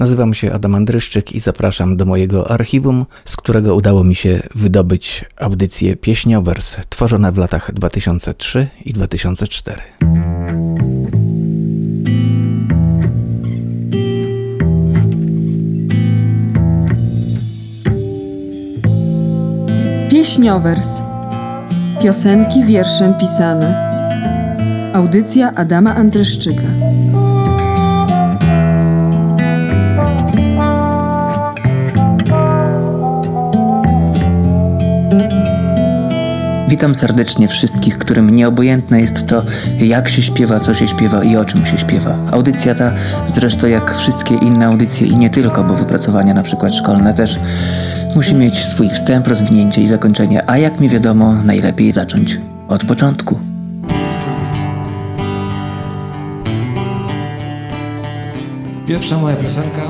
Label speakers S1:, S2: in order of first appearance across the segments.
S1: Nazywam się Adam Andryszczyk i zapraszam do mojego archiwum, z którego udało mi się wydobyć audycje pieśniowers tworzone w latach 2003 i 2004.
S2: Pieśniowers. Piosenki wierszem pisane. Audycja Adama Andryszczyka.
S3: Witam serdecznie wszystkich, którym nieobojętne jest to, jak się śpiewa, co się śpiewa i o czym się śpiewa. Audycja ta, zresztą jak wszystkie inne audycje i nie tylko, bo wypracowania na przykład szkolne też, musi mieć swój wstęp, rozwinięcie i zakończenie, a jak mi wiadomo, najlepiej zacząć od początku.
S4: Pierwsza moja piosenka.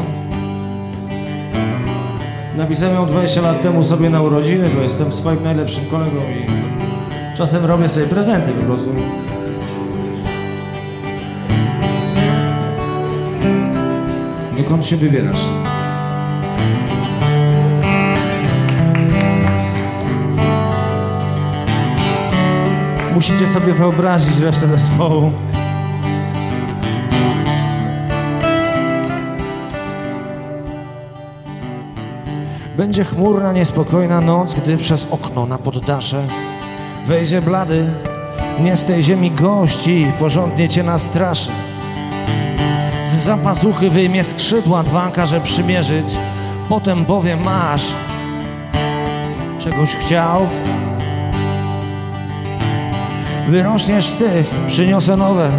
S4: Napisałem ją 20 lat temu sobie na urodziny, bo jestem swoim najlepszym kolegą i czasem robię sobie prezenty po prostu. Dokąd się wybierasz? Musicie sobie wyobrazić resztę zespołu. Będzie chmurna, niespokojna noc, gdy przez okno na poddasze wejdzie blady, nie z tej ziemi gości, porządnie cię nastraszy. Z zapasuchy wyjmie skrzydła, dwa każe przymierzyć, potem bowiem masz czegoś chciał. Wyrośniesz z tych, przyniosę nowe,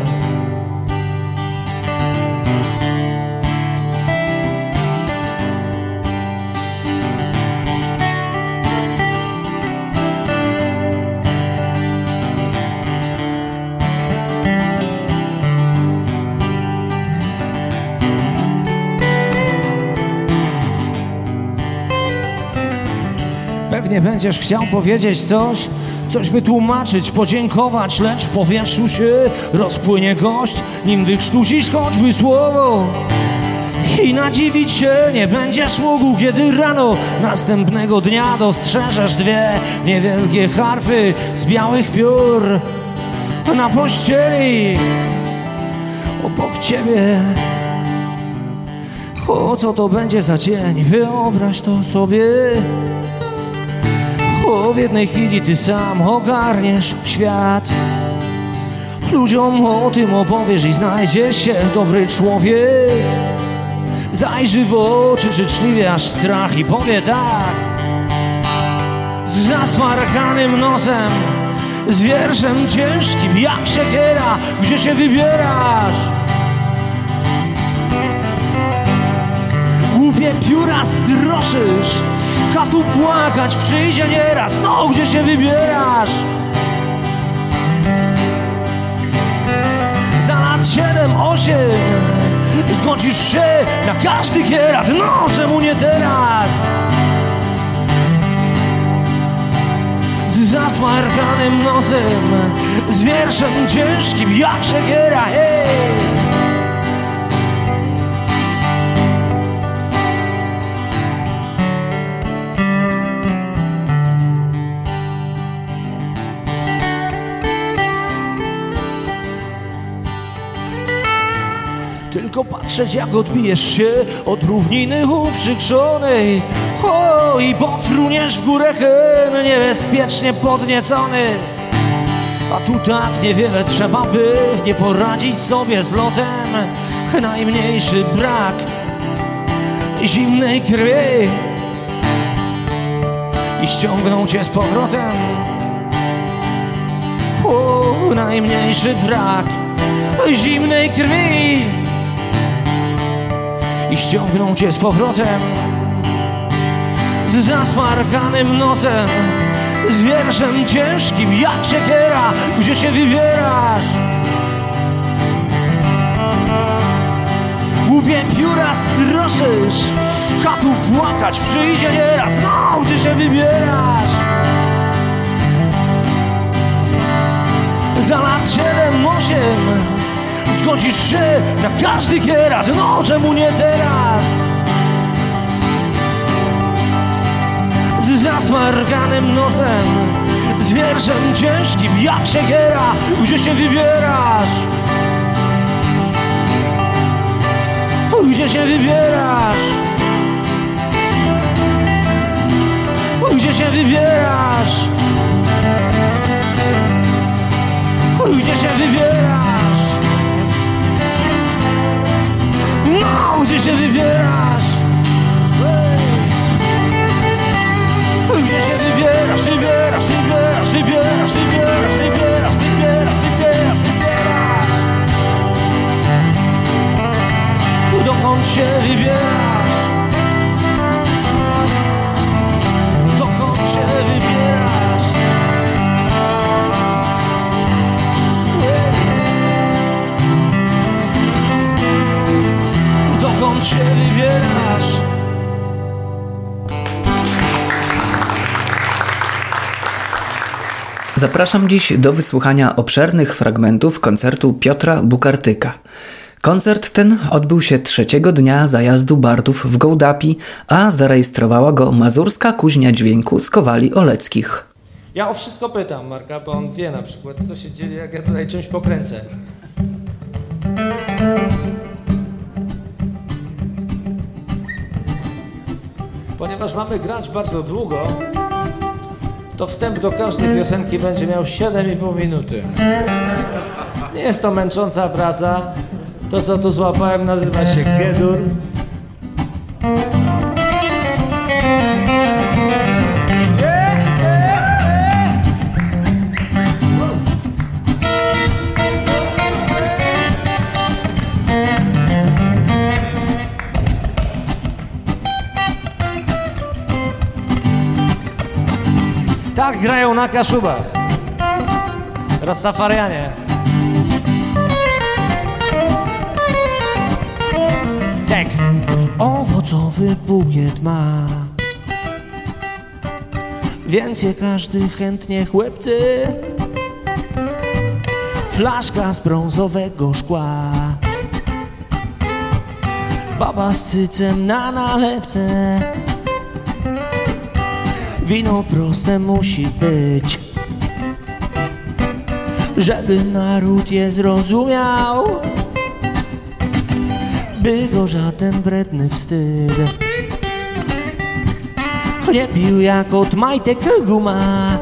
S4: Pewnie będziesz chciał powiedzieć coś, coś wytłumaczyć, podziękować, lecz w powietrzu się rozpłynie gość, nim wykrztusisz choćby słowo. I nadziwić się nie będziesz mógł, kiedy rano następnego dnia dostrzeżesz dwie niewielkie harfy z białych piór na pościeli obok ciebie. O co to będzie za dzień? Wyobraź to sobie. Bo w jednej chwili ty sam ogarniesz świat. Ludziom o tym opowiesz i znajdzie się dobry człowiek. Zajrzy w oczy życzliwie aż strach i powie tak. Z zasmarkanym nosem Z wierszem ciężkim jak siekiera Gdzie się wybierasz? Głupie pióra zdroszysz a tu płakać przyjdzie nieraz No, gdzie się wybierasz? Za lat siedem, osiem Zgodzisz się na każdy kierat No, czemu nie teraz? Z zasmarkanym nosem Z wierszem ciężkim jak siekiera Hej! Tylko patrzeć jak odbijesz się od równiny uprzykrzonej. O, i pofruniesz w górę hen niebezpiecznie podniecony. A tu tak niewiele trzeba by nie poradzić sobie z lotem. Najmniejszy brak zimnej krwi. I ściągną cię z powrotem. O, najmniejszy brak zimnej krwi i ściągną cię z powrotem z zasmarkanym nosem, z wierszem ciężkim jak siekiera, gdzie się wybierasz? Głupie pióra stroszysz, chatu płakać przyjdzie nieraz, no gdzie się wybierasz? Za lat siedem, osiem Zgodzisz się na każdy kierat, no czemu nie teraz? Z zasmarkanym nosem, z wierszem ciężkim jak się giera, gdzie się wybierasz? Gdzie się wybierasz? Gdzie się wybierasz? Gdzie się wybierasz? Gdzie się wybierasz? Gdzie się wybierasz, wybierasz, wybierasz, wybierasz, wybierasz, wybierasz, wybierasz, wybierasz, wybierasz Dokąd się wybierasz? Się wybierasz?
S1: Zapraszam dziś do wysłuchania obszernych fragmentów koncertu Piotra Bukartyka. Koncert ten odbył się trzeciego dnia zajazdu Bardów w Gołdapi, a zarejestrowała go Mazurska Kuźnia Dźwięku z Kowali Oleckich.
S4: Ja o wszystko pytam Marka, bo on wie na przykład, co się dzieje, jak ja tutaj czymś pokręcę. Ponieważ mamy grać bardzo długo, to wstęp do każdej piosenki będzie miał 7,5 minuty. Nie jest to męcząca praca. To, co tu złapałem, nazywa się Gedur. Tak grają na Kaszubach. Rastafarianie. Tekst. Owocowy bukiet ma. Więc je każdy chętnie chłopcy. Flaszka z brązowego szkła. Baba z cycem na nalepce. Wino proste musi być, żeby naród je zrozumiał, by go żaden wredny wstyd nie pił jak od majtek guma.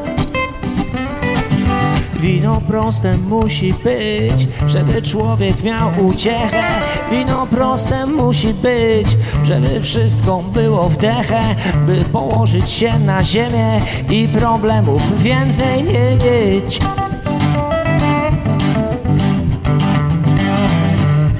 S4: Wino proste musi być, żeby człowiek miał uciechę. Wino proste musi być, żeby wszystko było w dechę, by położyć się na ziemię i problemów więcej nie mieć.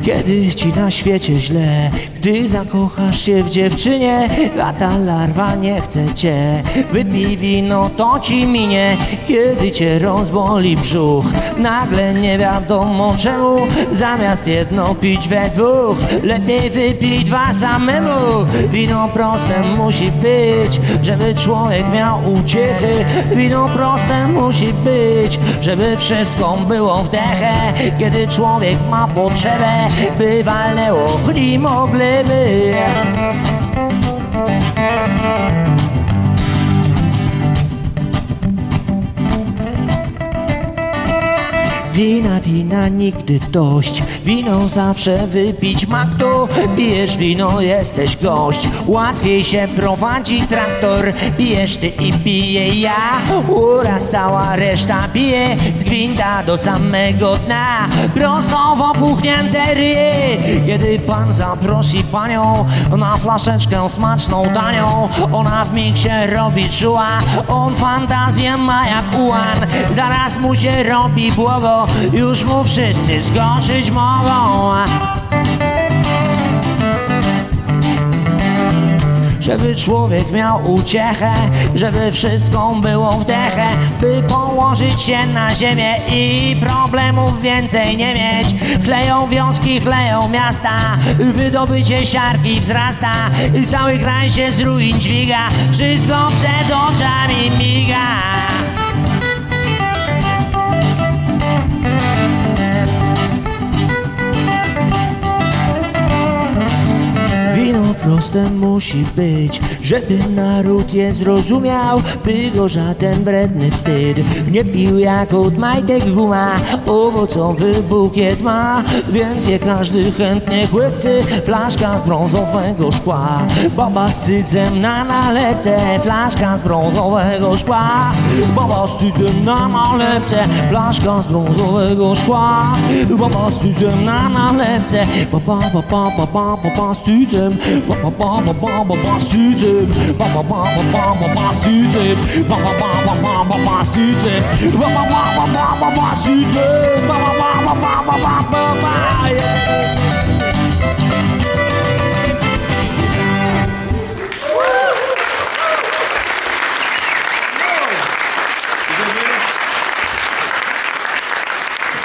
S4: Kiedy ci na świecie źle, gdy zakochasz się w dziewczynie, a ta larwa nie chce cię, wypij wino, to ci minie. Kiedy cię rozboli brzuch, nagle nie wiadomo czemu, zamiast jedno pić we dwóch, lepiej wypić dwa samemu. Wino proste musi być, żeby człowiek miał uciechy. Wino proste musi być, żeby wszystko było w dechę. Kiedy człowiek ma potrzebę, by walnęło w baby. Wina, wina nigdy dość. Wino zawsze wypić ma kto Pijesz wino, jesteś gość. Łatwiej się prowadzi traktor. Pijesz ty i piję ja. Uraz cała reszta pije. Z gwinta do samego dna. Prosto w opuchnięte ryje. Kiedy pan zaprosi panią Na flaszeczkę smaczną, tanią Ona w mig się robi czuła. On fantazję ma jak ułan. Zaraz mu się robi błogo Już mu wszyscy skoczyć mogą. Żeby człowiek miał uciechę Żeby wszystko było w dechę By położyć się na ziemię I problemów więcej nie mieć. Chleją wioski, chleją miasta Wydobycie siarki wzrasta Cały kraj się z ruin dźwiga. Wszystko przed oczami miga Wino proste musi być, żeby naród je zrozumiał By go żaden wredny wstyd nie pił jak od majtek guma. Owocowy bukiet ma, więc je każdy chętnie chłopcy. Flaszka z brązowego szkła Baba z cycem na nalepce. Flaszka z brązowego szkła Baba z cycem na nalepce. Flaszka z brązowego szkła Baba z cycem na nalepce. Baba, baba, baba, baba z cycem. Baba, baba, baba, baba z cycem Yeah.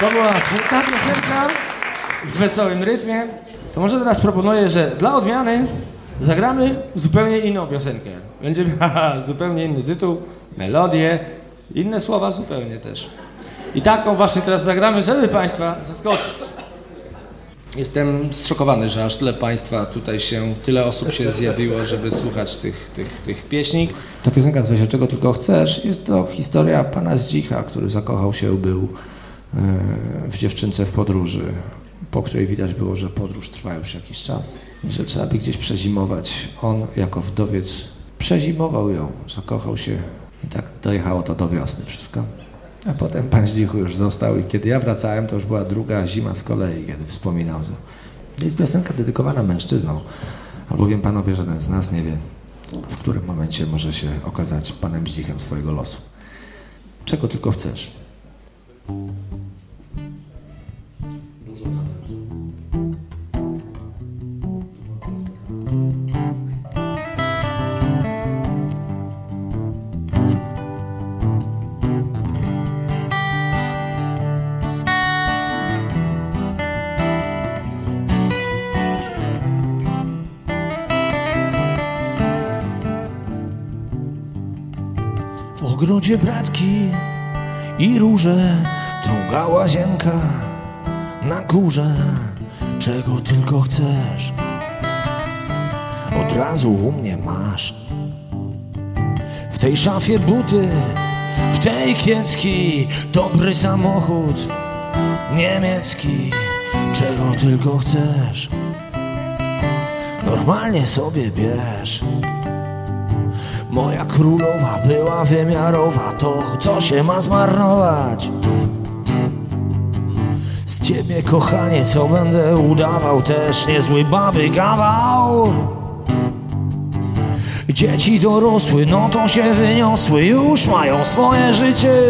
S4: To była smutna piosenka w wesołym rytmie. To może teraz proponuję, że dla odmiany zagramy zupełnie inną piosenkę. Będzie miała zupełnie inny tytuł, melodię, inne słowa zupełnie też. I taką właśnie teraz zagramy, żeby Państwa zaskoczyć. Jestem zszokowany, że aż tyle Państwa tutaj się, tyle osób się zjawiło, żeby słuchać tych, tych, tych pieśni. Ta piosenka nazywa się Czego Tylko Chcesz. Jest to historia pana Zdzicha, który zakochał się był e, w dziewczynce w podróży, po której widać było, że podróż trwa już jakiś czas że trzeba by gdzieś przezimować. On jako wdowiec przezimował ją, zakochał się i tak dojechało to do wiosny wszystko. A potem pan Zdzichu już został i kiedy ja wracałem, to już była druga zima z kolei, kiedy wspominał, że jest piosenka dedykowana mężczyznom, albowiem panowie żaden z nas nie wie, w którym momencie może się okazać panem Zdzichem swojego losu. Czego tylko chcesz. Ogrodzie bratki i róże, druga łazienka na górze. Czego tylko chcesz, od razu u mnie masz. W tej szafie buty, w tej kiecki, dobry samochód niemiecki. Czego tylko chcesz, normalnie sobie bierz. Moja królowa była wymiarowa, to co się ma zmarnować? Z ciebie, kochanie, co będę udawał, też niezły baby kawał. Dzieci dorosły, no to się wyniosły, już mają swoje życie.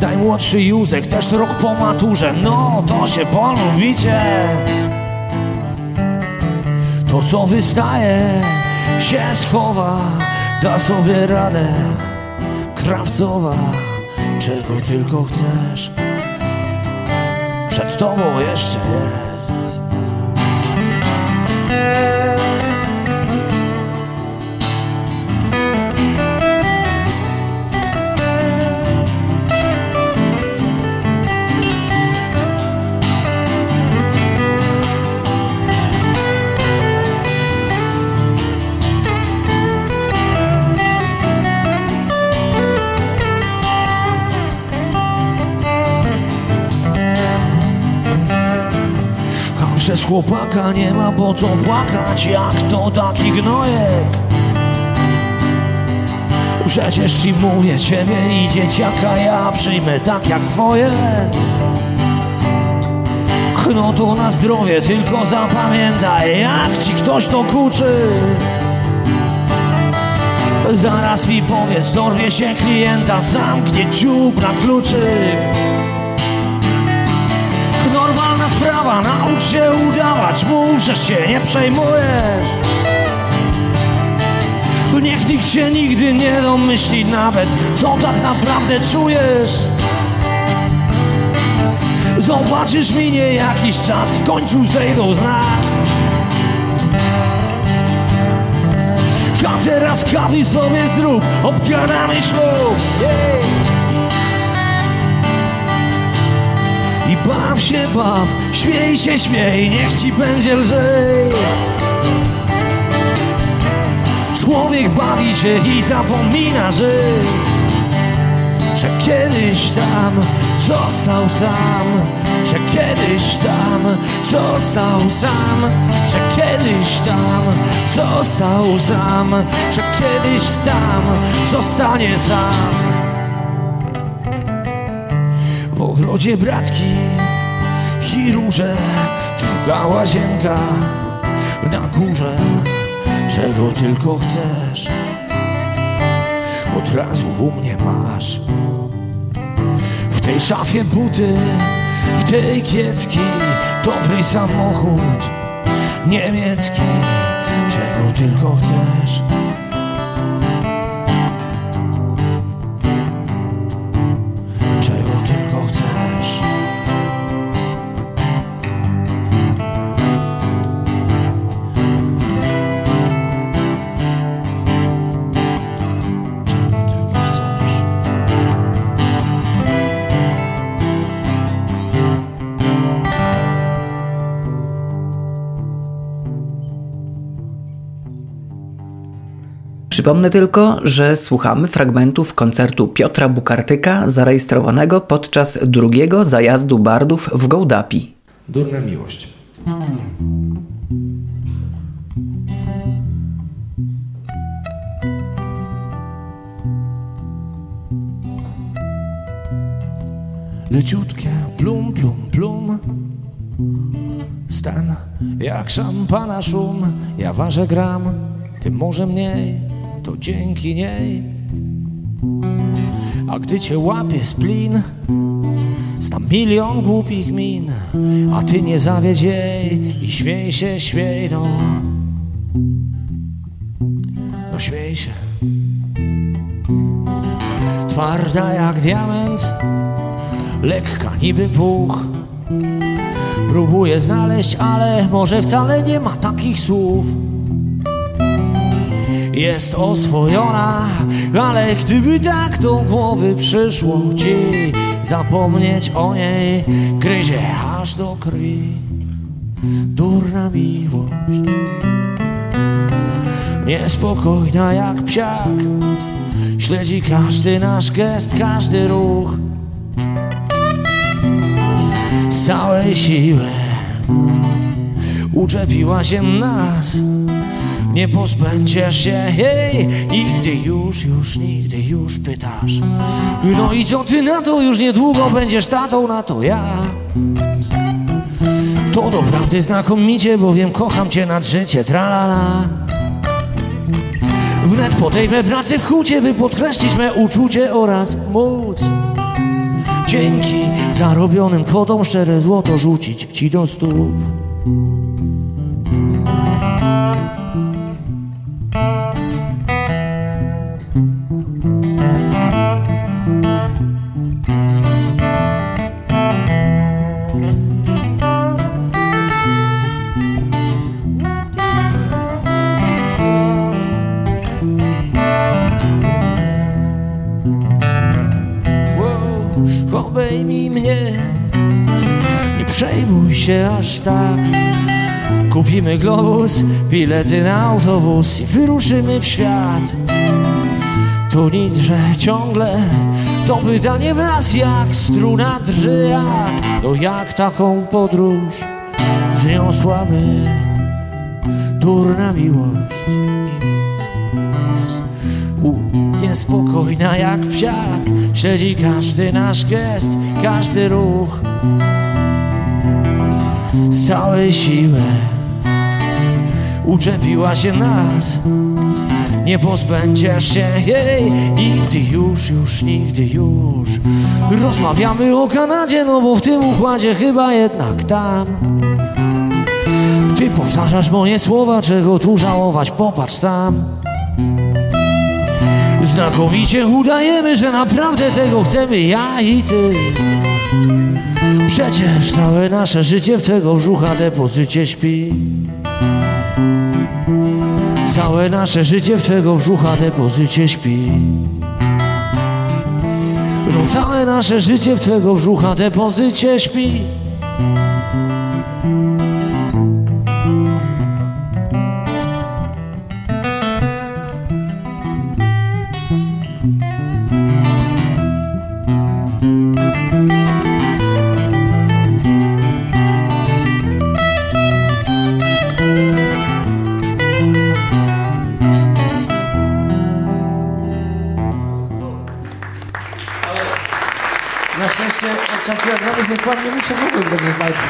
S4: Daj młodszy Józek, też rok po maturze, no to się polubicie. To co wystaje się schowa, da sobie radę krawcowa, czego tylko chcesz. Przed tobą jeszcze jest. Przez chłopaka nie ma po co płakać, jak to taki gnojek. Przecież ci mówię, ciebie i dzieciaka ja przyjmę tak jak swoje. No to na zdrowie, tylko zapamiętaj, jak ci ktoś to kuczy. Zaraz mi powiedz, dorwie się klienta, zamknie dziób na kluczyk. Sprawa, naucz się udawać, mów, że się nie przejmujesz. Niech nikt się nigdy nie domyśli nawet, co tak naprawdę czujesz. Zobaczysz minie jakiś czas, w końcu zejdą z nas. A teraz kawy sobie zrób, obgadamy ślub. Jej. Baw się, baw, śmiej się, śmiej, niech ci będzie lżej. Człowiek bawi się i zapomina, że Że kiedyś tam został sam Że kiedyś tam został sam Że kiedyś tam został sam Że kiedyś tam zostanie sam. W ogrodzie bratki i róże Druga łazienka na górze Czego tylko chcesz Od razu u mnie masz. W tej szafie buty W tej kiecki Dobry samochód Niemiecki Czego tylko chcesz
S1: Przypomnę tylko, że słuchamy fragmentów koncertu Piotra Bukartyka zarejestrowanego podczas drugiego zajazdu bardów w Gołdapi.
S4: Durna miłość. Leciutkie plum, plum, plum Stan jak szampana szum Ja ważę gram, ty może mniej To dzięki niej A gdy cię łapie splin Znam milion głupich min, a ty nie zawiedź jej i śmiej się, śmiej no. No śmiej się. Twarda jak diament, lekka niby puch. Próbuję znaleźć, ale może wcale nie ma takich słów. Jest oswojona, ale gdyby tak do głowy przyszło ci zapomnieć o niej, gryzie aż do krwi. Durna miłość, niespokojna jak psiak, śledzi każdy nasz gest, każdy ruch. Z całej siły uczepiła się nas. Nie pozbędziesz się jej Nigdy już, już, nigdy już pytasz. No i co ty na to? Już niedługo będziesz tatą na to ja. To doprawdy znakomicie, bowiem kocham cię nad życie, tralala. Wnet podejmę pracę w hucie, by podkreślić me uczucie oraz móc Dzięki zarobionym kwotom szczere złoto rzucić ci do stóp Kupimy globus, bilety na autobus I wyruszymy w świat. To nic, że ciągle To pytanie w nas jak struna drży jak No jak taką podróż Zniosłaby Durna miłość? U, niespokojna jak psiak Śledzi każdy nasz gest, każdy ruch. Z całej siły Uczepiła się nas. Nie pozbędziesz się jej. Nigdy już, już, nigdy już. Rozmawiamy o Kanadzie No bo w tym układzie chyba jednak tam. Ty powtarzasz moje słowa Czego tu żałować, popatrz sam. Znakomicie udajemy, że naprawdę tego chcemy ja i ty. Przecież całe nasze życie w twego brzucha depozycie śpi Całe nasze życie w twego brzucha depozycie śpi. No całe nasze życie w twego brzucha depozycie śpi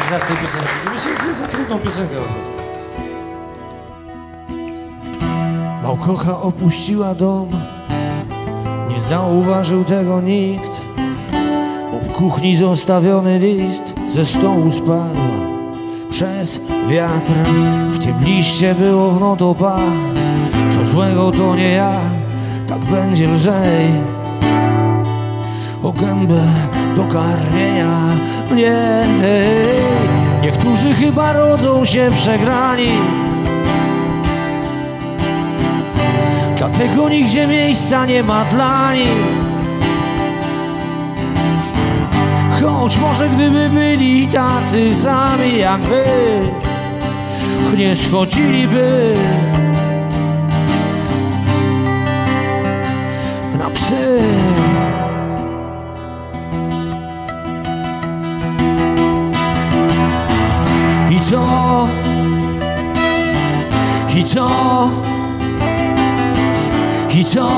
S4: grać tej piosenki. Myślę, że jest za trudną piosenkę. Małkocha opuściła dom, nie zauważył tego nikt, bo w kuchni zostawiony list ze stołu spadł przez wiatr. W tym liście było no to pa, co złego to nie ja, tak będzie lżej o gębę do karmienia mnie. Niektórzy chyba rodzą się przegrani, dlatego nigdzie miejsca nie ma dla nich. Choć może gdyby byli tacy sami jak wy, nie schodziliby na psy. Co? I co? I co?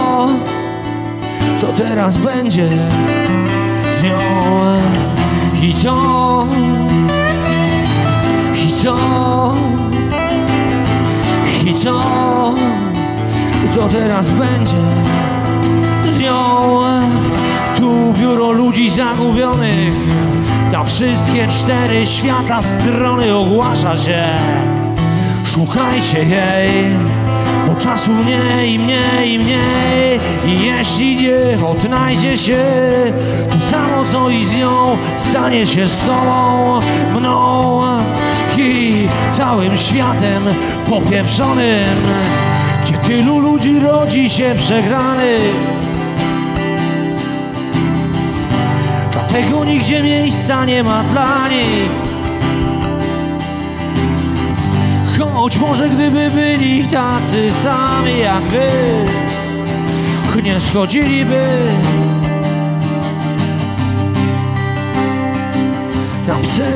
S4: Co teraz będzie z nią? I co? I co? I co? Co teraz będzie z nią? Tu biuro ludzi zagubionych na wszystkie cztery świata strony ogłasza się. Szukajcie jej, bo czasu mniej, mniej, mniej. I jeśli nie odnajdzie się To samo co i z nią stanie się z tobą, mną I całym światem popieprzonym. Gdzie tylu ludzi rodzi się przegranych Dlatego nigdzie miejsca nie ma dla nich. Choć może gdyby byli tacy sami jak wy Nie schodziliby. Na psy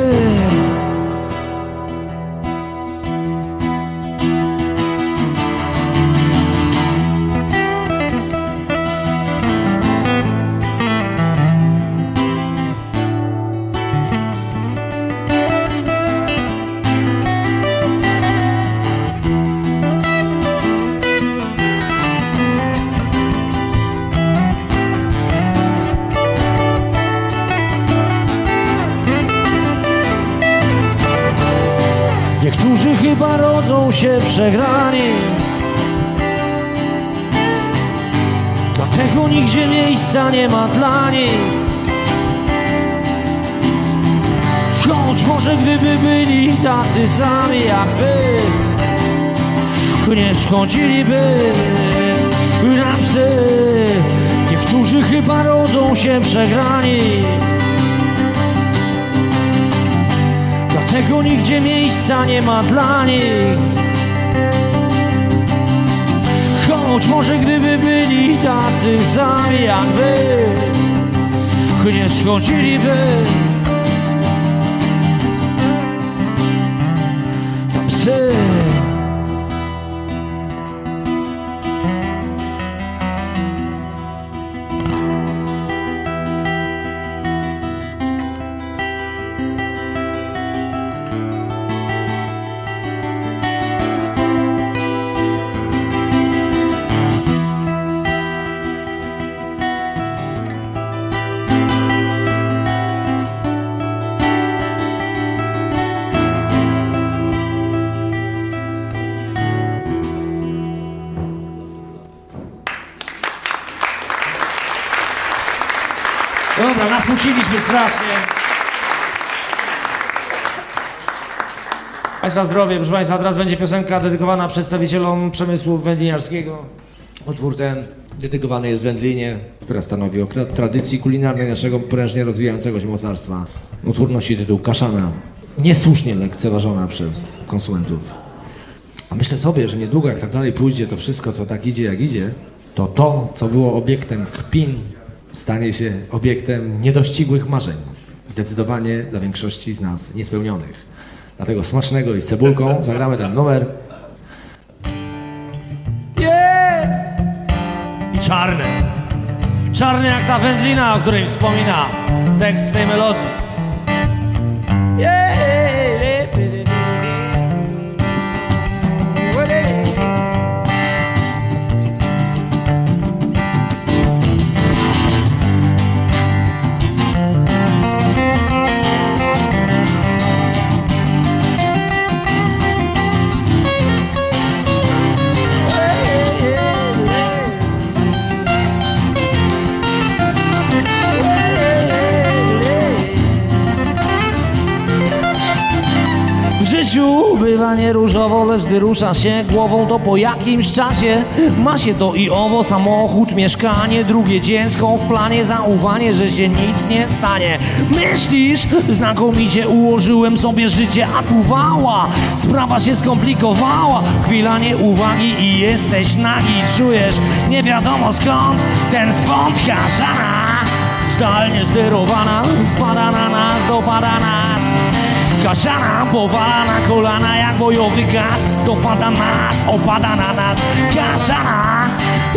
S4: przegrani Dlatego nigdzie miejsca nie ma dla nich. Choć może gdyby byli tacy sami jak wy Nie schodziliby na psy. Niektórzy chyba rodzą się przegrani. Dlatego nigdzie miejsca nie ma dla nich Choć może gdyby byli tacy sami jak wy Nie schodziliby. Na psy Dobra, nasmuciliśmy strasznie. Państwa zdrowie, proszę Państwa, teraz będzie piosenka dedykowana przedstawicielom przemysłu wędliniarskiego. Utwór ten Dedykowany jest wędlinie, która stanowi o tradycji kulinarnej naszego prężnie rozwijającego się mocarstwa. Utwór nosi tytuł Kaszana, niesłusznie lekceważona przez konsumentów. A myślę sobie, że niedługo jak tak dalej pójdzie, to wszystko, co tak idzie, jak idzie, to to, co było obiektem kpin, stanie się obiektem niedościgłych marzeń. Zdecydowanie dla większości z nas niespełnionych. Dlatego smacznego i z cebulką zagramy ten numer. Yeah! I czarny. Czarny jak ta wędlina, o której wspomina tekst tej melodii. Yeah! Bywa nie różowo, lecz gdy rusza się głową, to po jakimś czasie ma się to i owo, samochód, mieszkanie, drugie dziecko. W planie, zaufanie, że się nic nie stanie. Myślisz, znakomicie ułożyłem sobie życie, a tu wała, sprawa się skomplikowała, chwila nieuwagi i jesteś nagi, czujesz? Nie wiadomo skąd ten swąd kaszana, zdalnie sterowana, spada na nas, dopada nas. Kaszana powala na kolana jak bojowy gaz. Dopada nas, opada na nas. Kaszana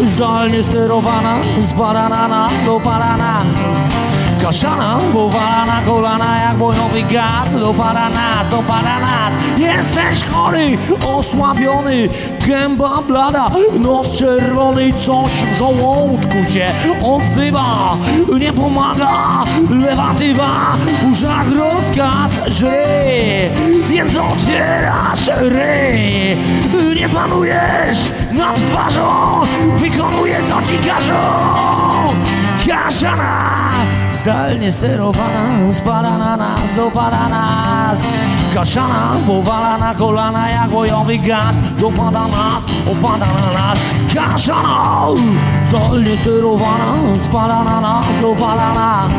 S4: zdalnie sterowana Spada na nas, dopada nas Kaszana powala na kolana jak bojowy gaz. Dopada nas, dopada nas. Jesteś chory, osłabiony Gęba blada, nos czerwony Coś w żołądku się odzywa. Nie pomaga lewatywa uszach rozkaz żry. Więc otwierasz ry. Nie panujesz nad twarzą. Wykonuje co ci każą. Kaszana Zdalnie sterowana Spada na nas, dopada nas. Kaszana powala na kolana jak bojowy gaz. Dopada nas, opada na nas. Kaszana Zdalnie sterowana Spada na nas, dopada nas.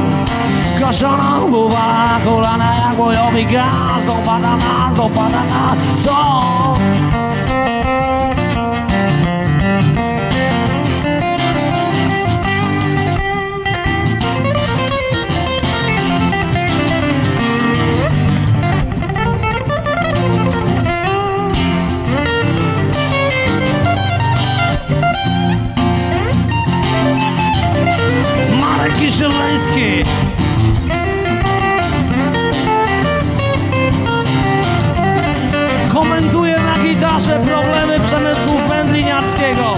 S4: Kaszana powala na kolana jak bojowy gaz. Dopada nas, dopada nas. Co? Kiszyleński Komentuje na gitarze problemy przemysłu wędliniarskiego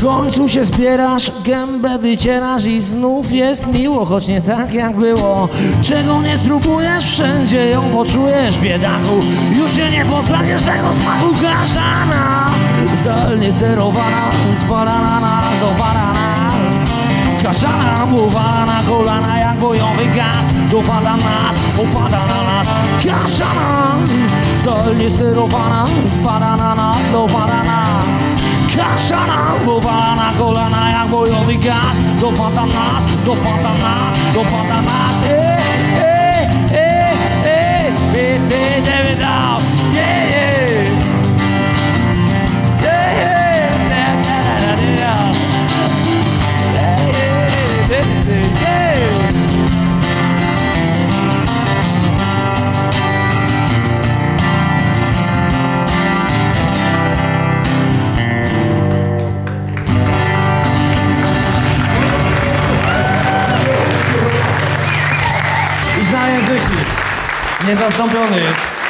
S4: W końcu się zbierasz, gębę wycierasz i znów jest miło, choć nie tak jak było. Czego nie spróbujesz, wszędzie ją poczujesz, biedaku. Już się nie pozbawiesz tego smaku kaszana. Zdalnie sterowana, spada na nas. Kaszana powala na kolana jak bojowy gaz Dopada nas, opada na nas Kaszana zdalnie sterowana Spada na nas, dopada nas Kaszana powala na kolana jak bojowy gaz Dopada nas, dopada nas, dopada nas ej, ej, ej, ej, ej, ej, ej, Niezastąpiony jest.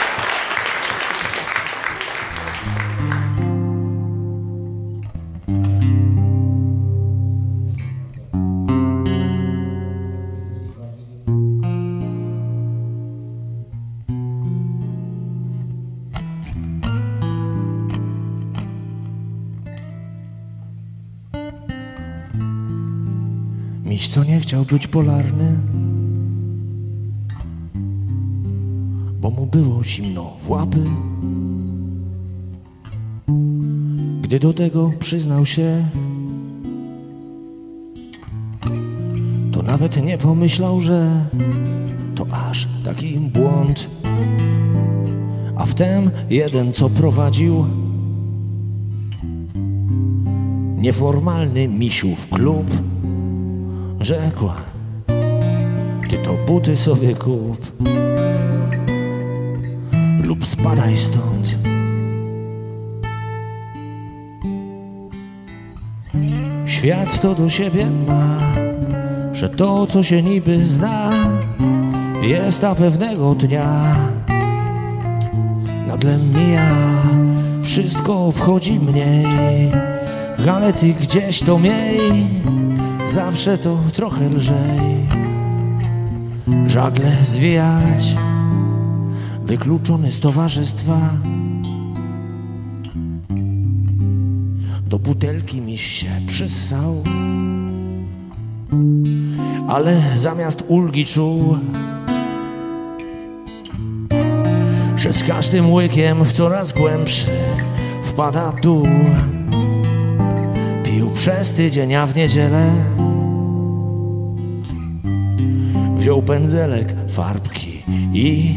S4: Miś, co nie chciał być polarny mu było zimno w łapy. Gdy do tego przyznał się, to nawet nie pomyślał, że to aż taki błąd. A wtem jeden, co prowadził nieformalny misiów klub, rzekła: Ty to buty sobie kup spadaj stąd. Świat to do siebie ma, że to, co się niby zna, jest a pewnego dnia. Nagle mija, wszystko wchodzi mniej, ale ty gdzieś to miej, zawsze to trochę lżej. Żagle zwijać, wykluczony z towarzystwa. Do butelki mi się przyssał, ale zamiast ulgi czuł, że z każdym łykiem w coraz głębszy wpada dół. Pił przez tydzień, a w niedzielę wziął pędzelek, farbki i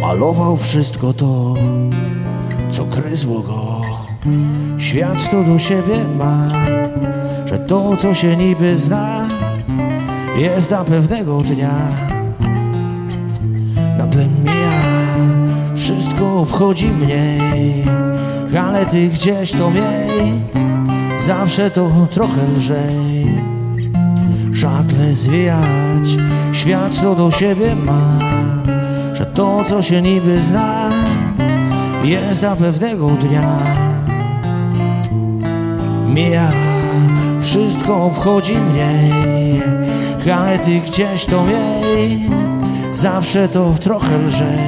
S4: namalował wszystko to, co gryzło go. Świat to do siebie ma, że to, co się niby zna, jest na pewnego dnia. Nagle mija, wszystko wchodzi mniej, ale ty gdzieś to miej, zawsze to trochę lżej. Żagle zwijać, świat to do siebie ma, że to, co się niby zna, jest na pewnego dnia. Mija, wszystko wchodzi mniej, ale ty gdzieś to miej, zawsze to trochę lżej.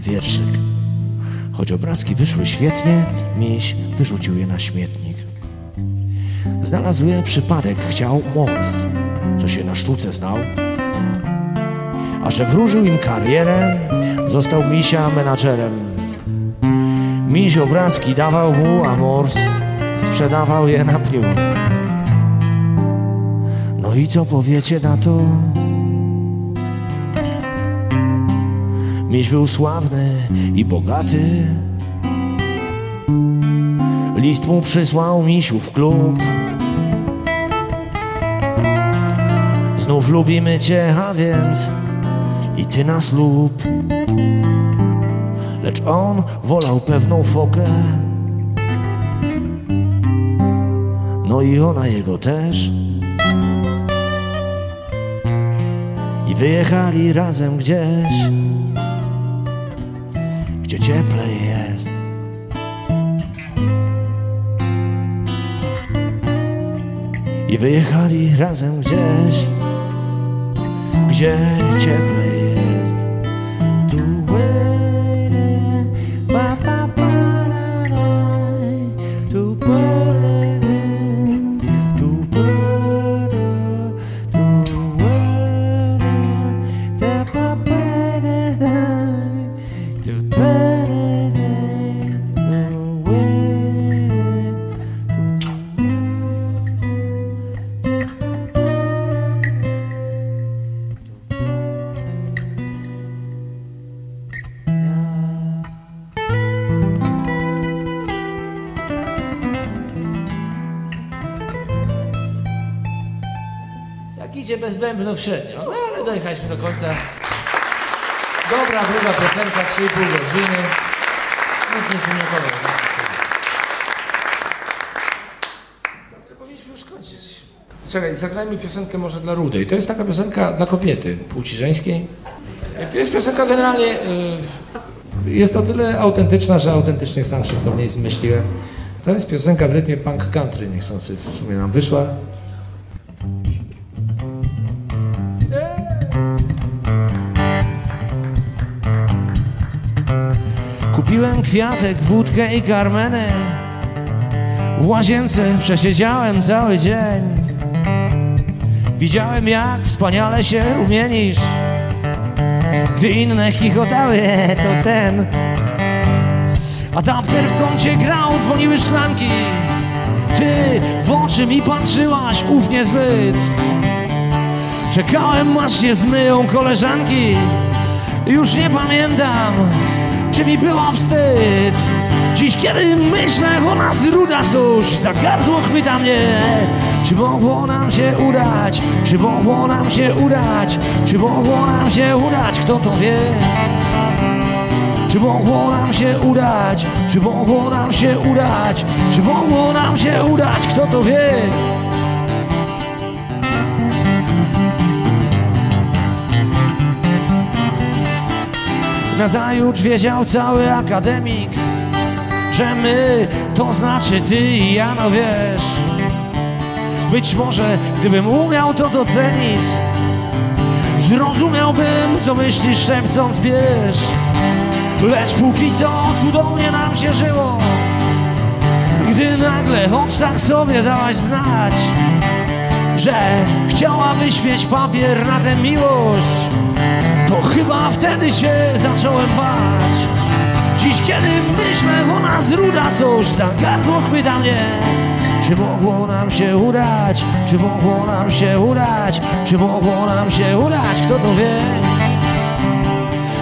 S4: Wierszyk. Choć obrazki wyszły świetnie, miś wyrzucił je na śmietnik. Znalazł je przypadek, chciał moc, co się na sztuce znał. A że wróżył im karierę, został misia menadżerem. Miś obrazki dawał mu, a mors sprzedawał je na pniu. No i co powiecie na to? Miś był sławny i bogaty. List mu przysłał misiu w klub. Znów lubimy cię, a więc i ty nas lub. Lecz on wolał pewną fokę. No i ona jego też. I wyjechali razem gdzieś, gdzie cieplej jest. I wyjechali razem gdzieś, gdzie cieplej średnio, no ale dojechaliśmy do końca. Dobra, druga piosenka, 3,5 godziny. Nic nie wymiotowe. Powinniśmy już kończyć. Czekaj, zagrajmy piosenkę może dla Rudej. To jest taka piosenka dla kobiety, płci żeńskiej. Jest piosenka generalnie, y, jest o tyle autentyczna, że autentycznie sam wszystko w niej zmyśliłem. To jest piosenka w rytmie punk country, niech sobie w sumie nam wyszła. Kwiatek, wódkę i karmenę. W łazience przesiedziałem cały dzień. Widziałem jak wspaniale się rumienisz. Gdy inne chichotały, to ten Adapter w kącie grał, dzwoniły szklanki. Ty w oczy mi patrzyłaś ufnie zbyt Czekałem aż się zmyją koleżanki. Już nie pamiętam, czy mi było wstyd Dziś kiedy myślę o nas ruda coś Za gardło chwyta mnie Czy mogło nam się udać? Czy mogło nam się udać? Czy mogło nam się udać? Kto to wie? Czy mogło nam się udać? Czy mogło nam się udać? Czy mogło nam się udać? Kto to wie? Nazajutrz wiedział cały akademik Że my, to znaczy ty i ja, no wiesz. Być może, gdybym umiał to docenić Zrozumiałbym, co myślisz szepcąc bierz Lecz póki co cudownie nam się żyło Gdy nagle choć tak sobie dałaś znać Że chciałabyś mieć papier na tę miłość To chyba wtedy się zacząłem bać Dziś kiedy myślę o nas ruda coś Za gardło chwyta mnie Czy mogło nam się udać? Czy mogło nam się udać? Czy mogło nam się udać? Kto to wie?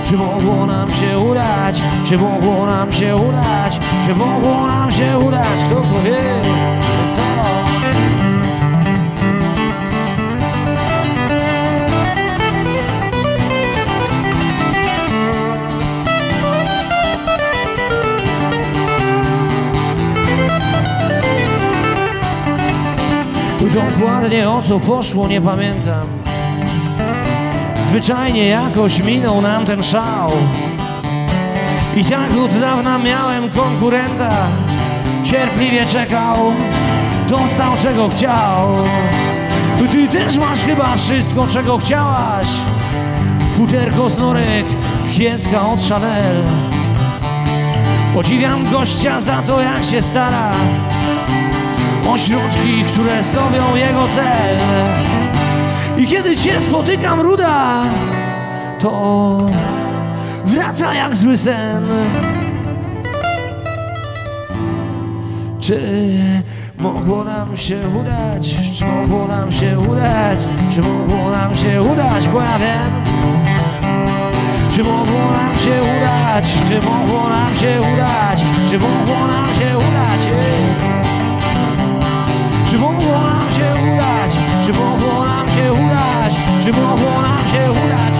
S4: Czy mogło nam się udać? Czy mogło nam się udać? Czy mogło nam się udać? Kto to wie? Dokładnie o co poszło nie pamiętam. Zwyczajnie jakoś minął nam ten szał. I tak od dawna miałem konkurenta. Cierpliwie czekał. Dostał czego chciał. Ty też masz chyba wszystko czego chciałaś. Futerko z norek, kieska od Chanel. Podziwiam gościa za to jak się stara O środki, które zdobią jego cel i kiedy cię spotykam, ruda, to wraca jak zły sen. Czy mogło nam się udać? Czy mogło nam się udać? Czy mogło nam się udać? Bo ja wiem. Czy mogło nam się udać? Czy mogło nam się udać? Czy mogło nam się udać? Czy mogło nam się udać? Czy mogło nam się udać?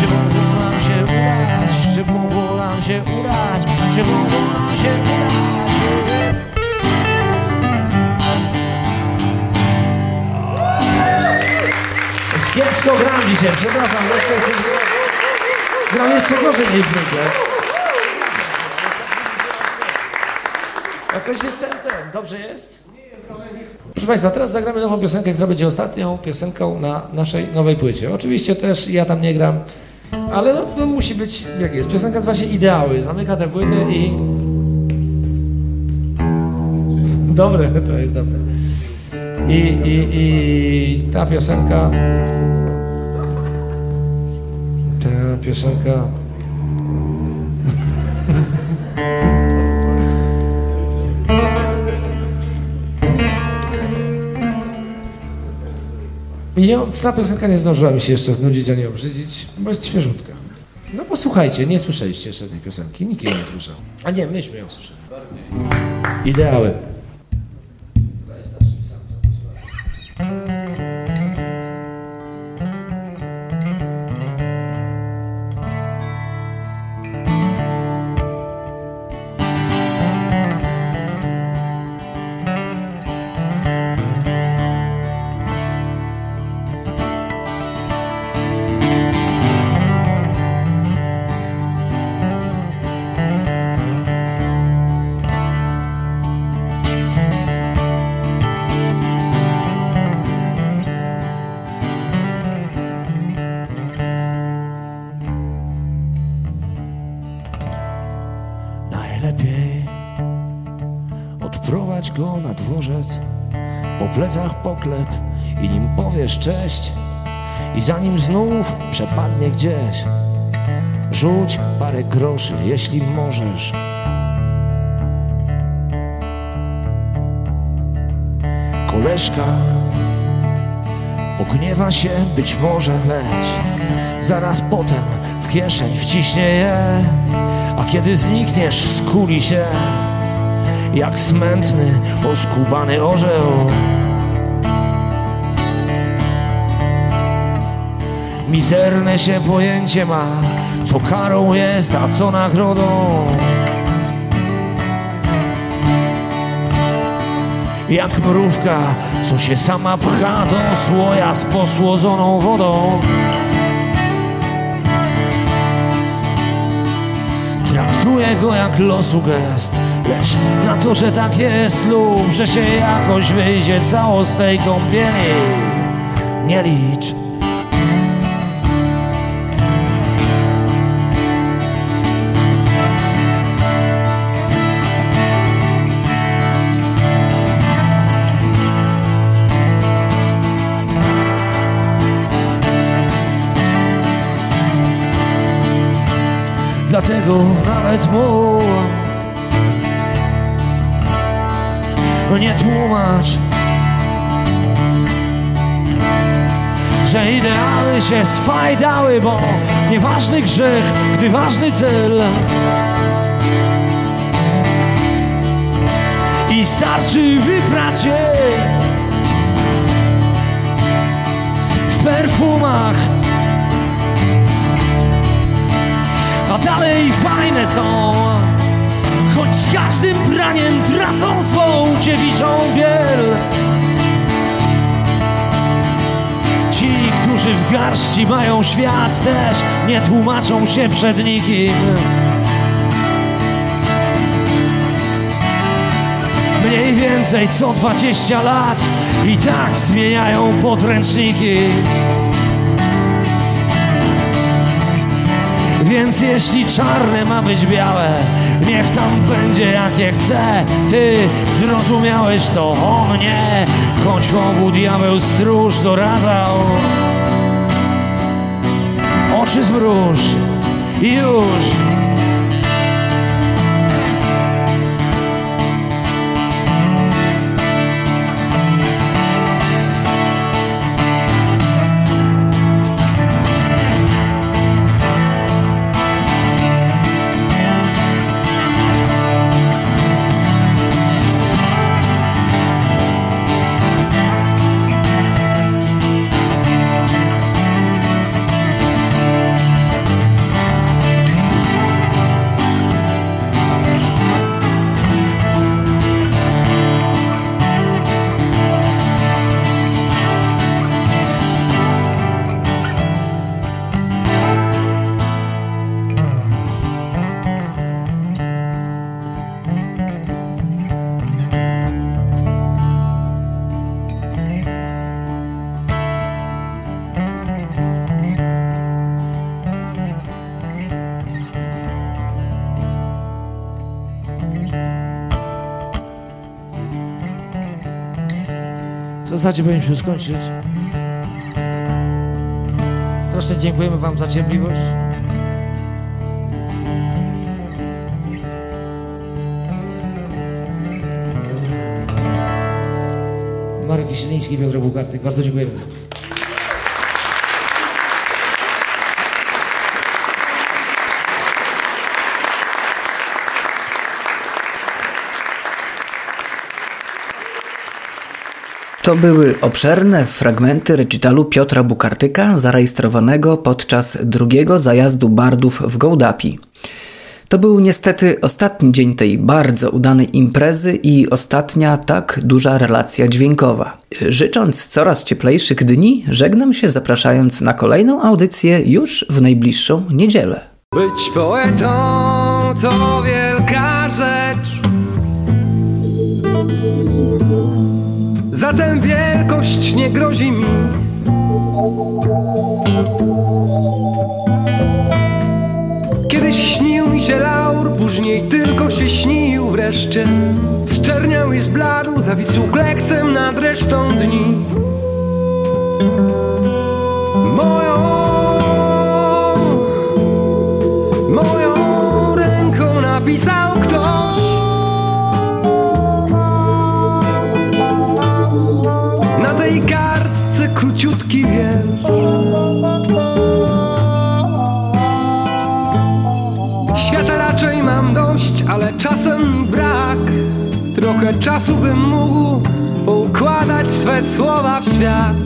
S4: Czy mogło nam się udać? Czy mogło nam się udać? Czy mogło nam się udać? Kiepsko gram dzisiaj, przepraszam, troszkę jest... Gram jeszcze gorzej niż zwykle. Jakoś jestem ten, dobrze jest? Proszę Państwa, teraz zagramy nową piosenkę, która będzie ostatnią piosenką na naszej nowej płycie. Oczywiście też ja tam nie gram, ale no, no musi być jak jest. Piosenka nazywa się Ideały. Zamyka tę płytę i... Dobre, to jest dobre. I, i, i ta piosenka... Ta piosenka... I ta piosenka nie zdążyła mi się jeszcze znudzić, ani obrzydzić, bo jest świeżutka. No posłuchajcie, nie słyszeliście jeszcze tej piosenki, nikt jej nie słyszał. A nie, myśmy ją słyszeli. Ideały. Poklep i nim powiesz cześć. I zanim znów przepadnie gdzieś, rzuć parę groszy, jeśli możesz. Koleżka pogniewa się być może, lecz zaraz potem w kieszeń wciśnie je, a kiedy znikniesz, skuli się jak smętny, oskubany orzeł. Mizerne się pojęcie ma, co karą jest, a co nagrodą. Jak mrówka, co się sama pcha do słoja z posłodzoną wodą. Traktuję go jak losu gest, lecz na to, że tak jest lub że się jakoś wyjdzie cało z tej kąpieli, nie licz. Dlatego nawet mu nie tłumacz Że ideały się sfajdały, bo nieważny grzech, gdy ważny cel. I starczy wyprać je w perfumach fajne są. Choć z każdym praniem tracą swą dziewiczą biel. Ci, którzy w garści mają świat też nie tłumaczą się przed nikim. Mniej więcej co 20 lat i tak zmieniają podręczniki Więc jeśli czarne ma być białe, niech tam będzie jakie chce. Ty zrozumiałeś to, on nie, choć obu diabeł stróż dorazał. Oczy zmruż już. Zasadzie powinniśmy skończyć. Strasznie dziękujemy Wam za cierpliwość. Marek Kisieliński, Piotr Bukartyk. Bardzo dziękujemy.
S1: To były obszerne fragmenty recitalu Piotra Bukartyka, zarejestrowanego podczas drugiego zajazdu bardów w Gołdapi. To był niestety ostatni dzień tej bardzo udanej imprezy i ostatnia tak duża relacja dźwiękowa. Życząc coraz cieplejszych dni, żegnam się zapraszając na kolejną audycję już w najbliższą niedzielę.
S5: Być poetą to wielka rzecz. Zatem wielkość nie grozi mi. Kiedyś śnił mi się laur, później tylko się śnił wreszcie. Zczerniał i zbladł, zawisł kleksem nad resztą dni. Moją Moją ręką napisał ktoś ale czasem brak. Trochę czasu bym mógł układać swe słowa w świat.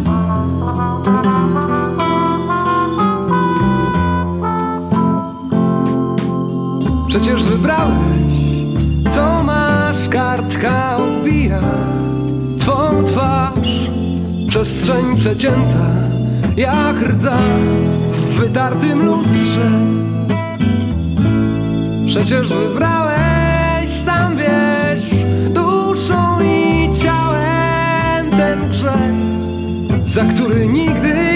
S5: Przecież wybrałeś, co masz, kartka odbija Twą twarz, przestrzeń przecięta Jak rdza w wytartym lustrze. Przecież wybrałeś, grzech Za który nigdy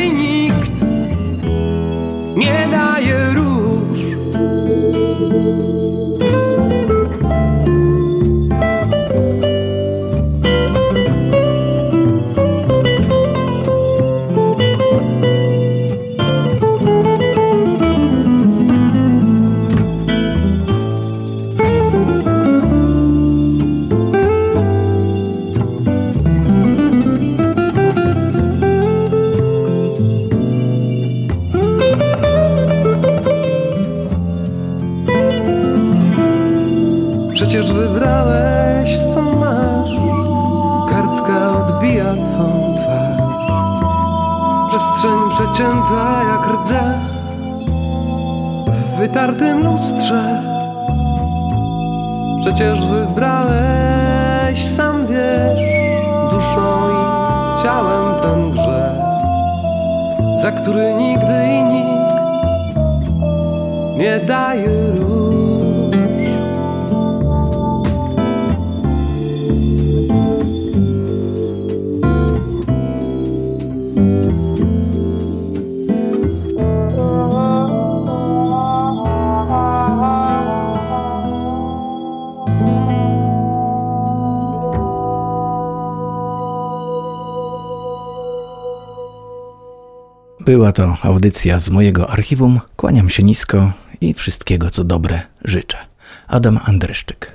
S1: To audycja z mojego archiwum. Kłaniam się nisko i wszystkiego co dobre życzę. Adam Andryszczyk.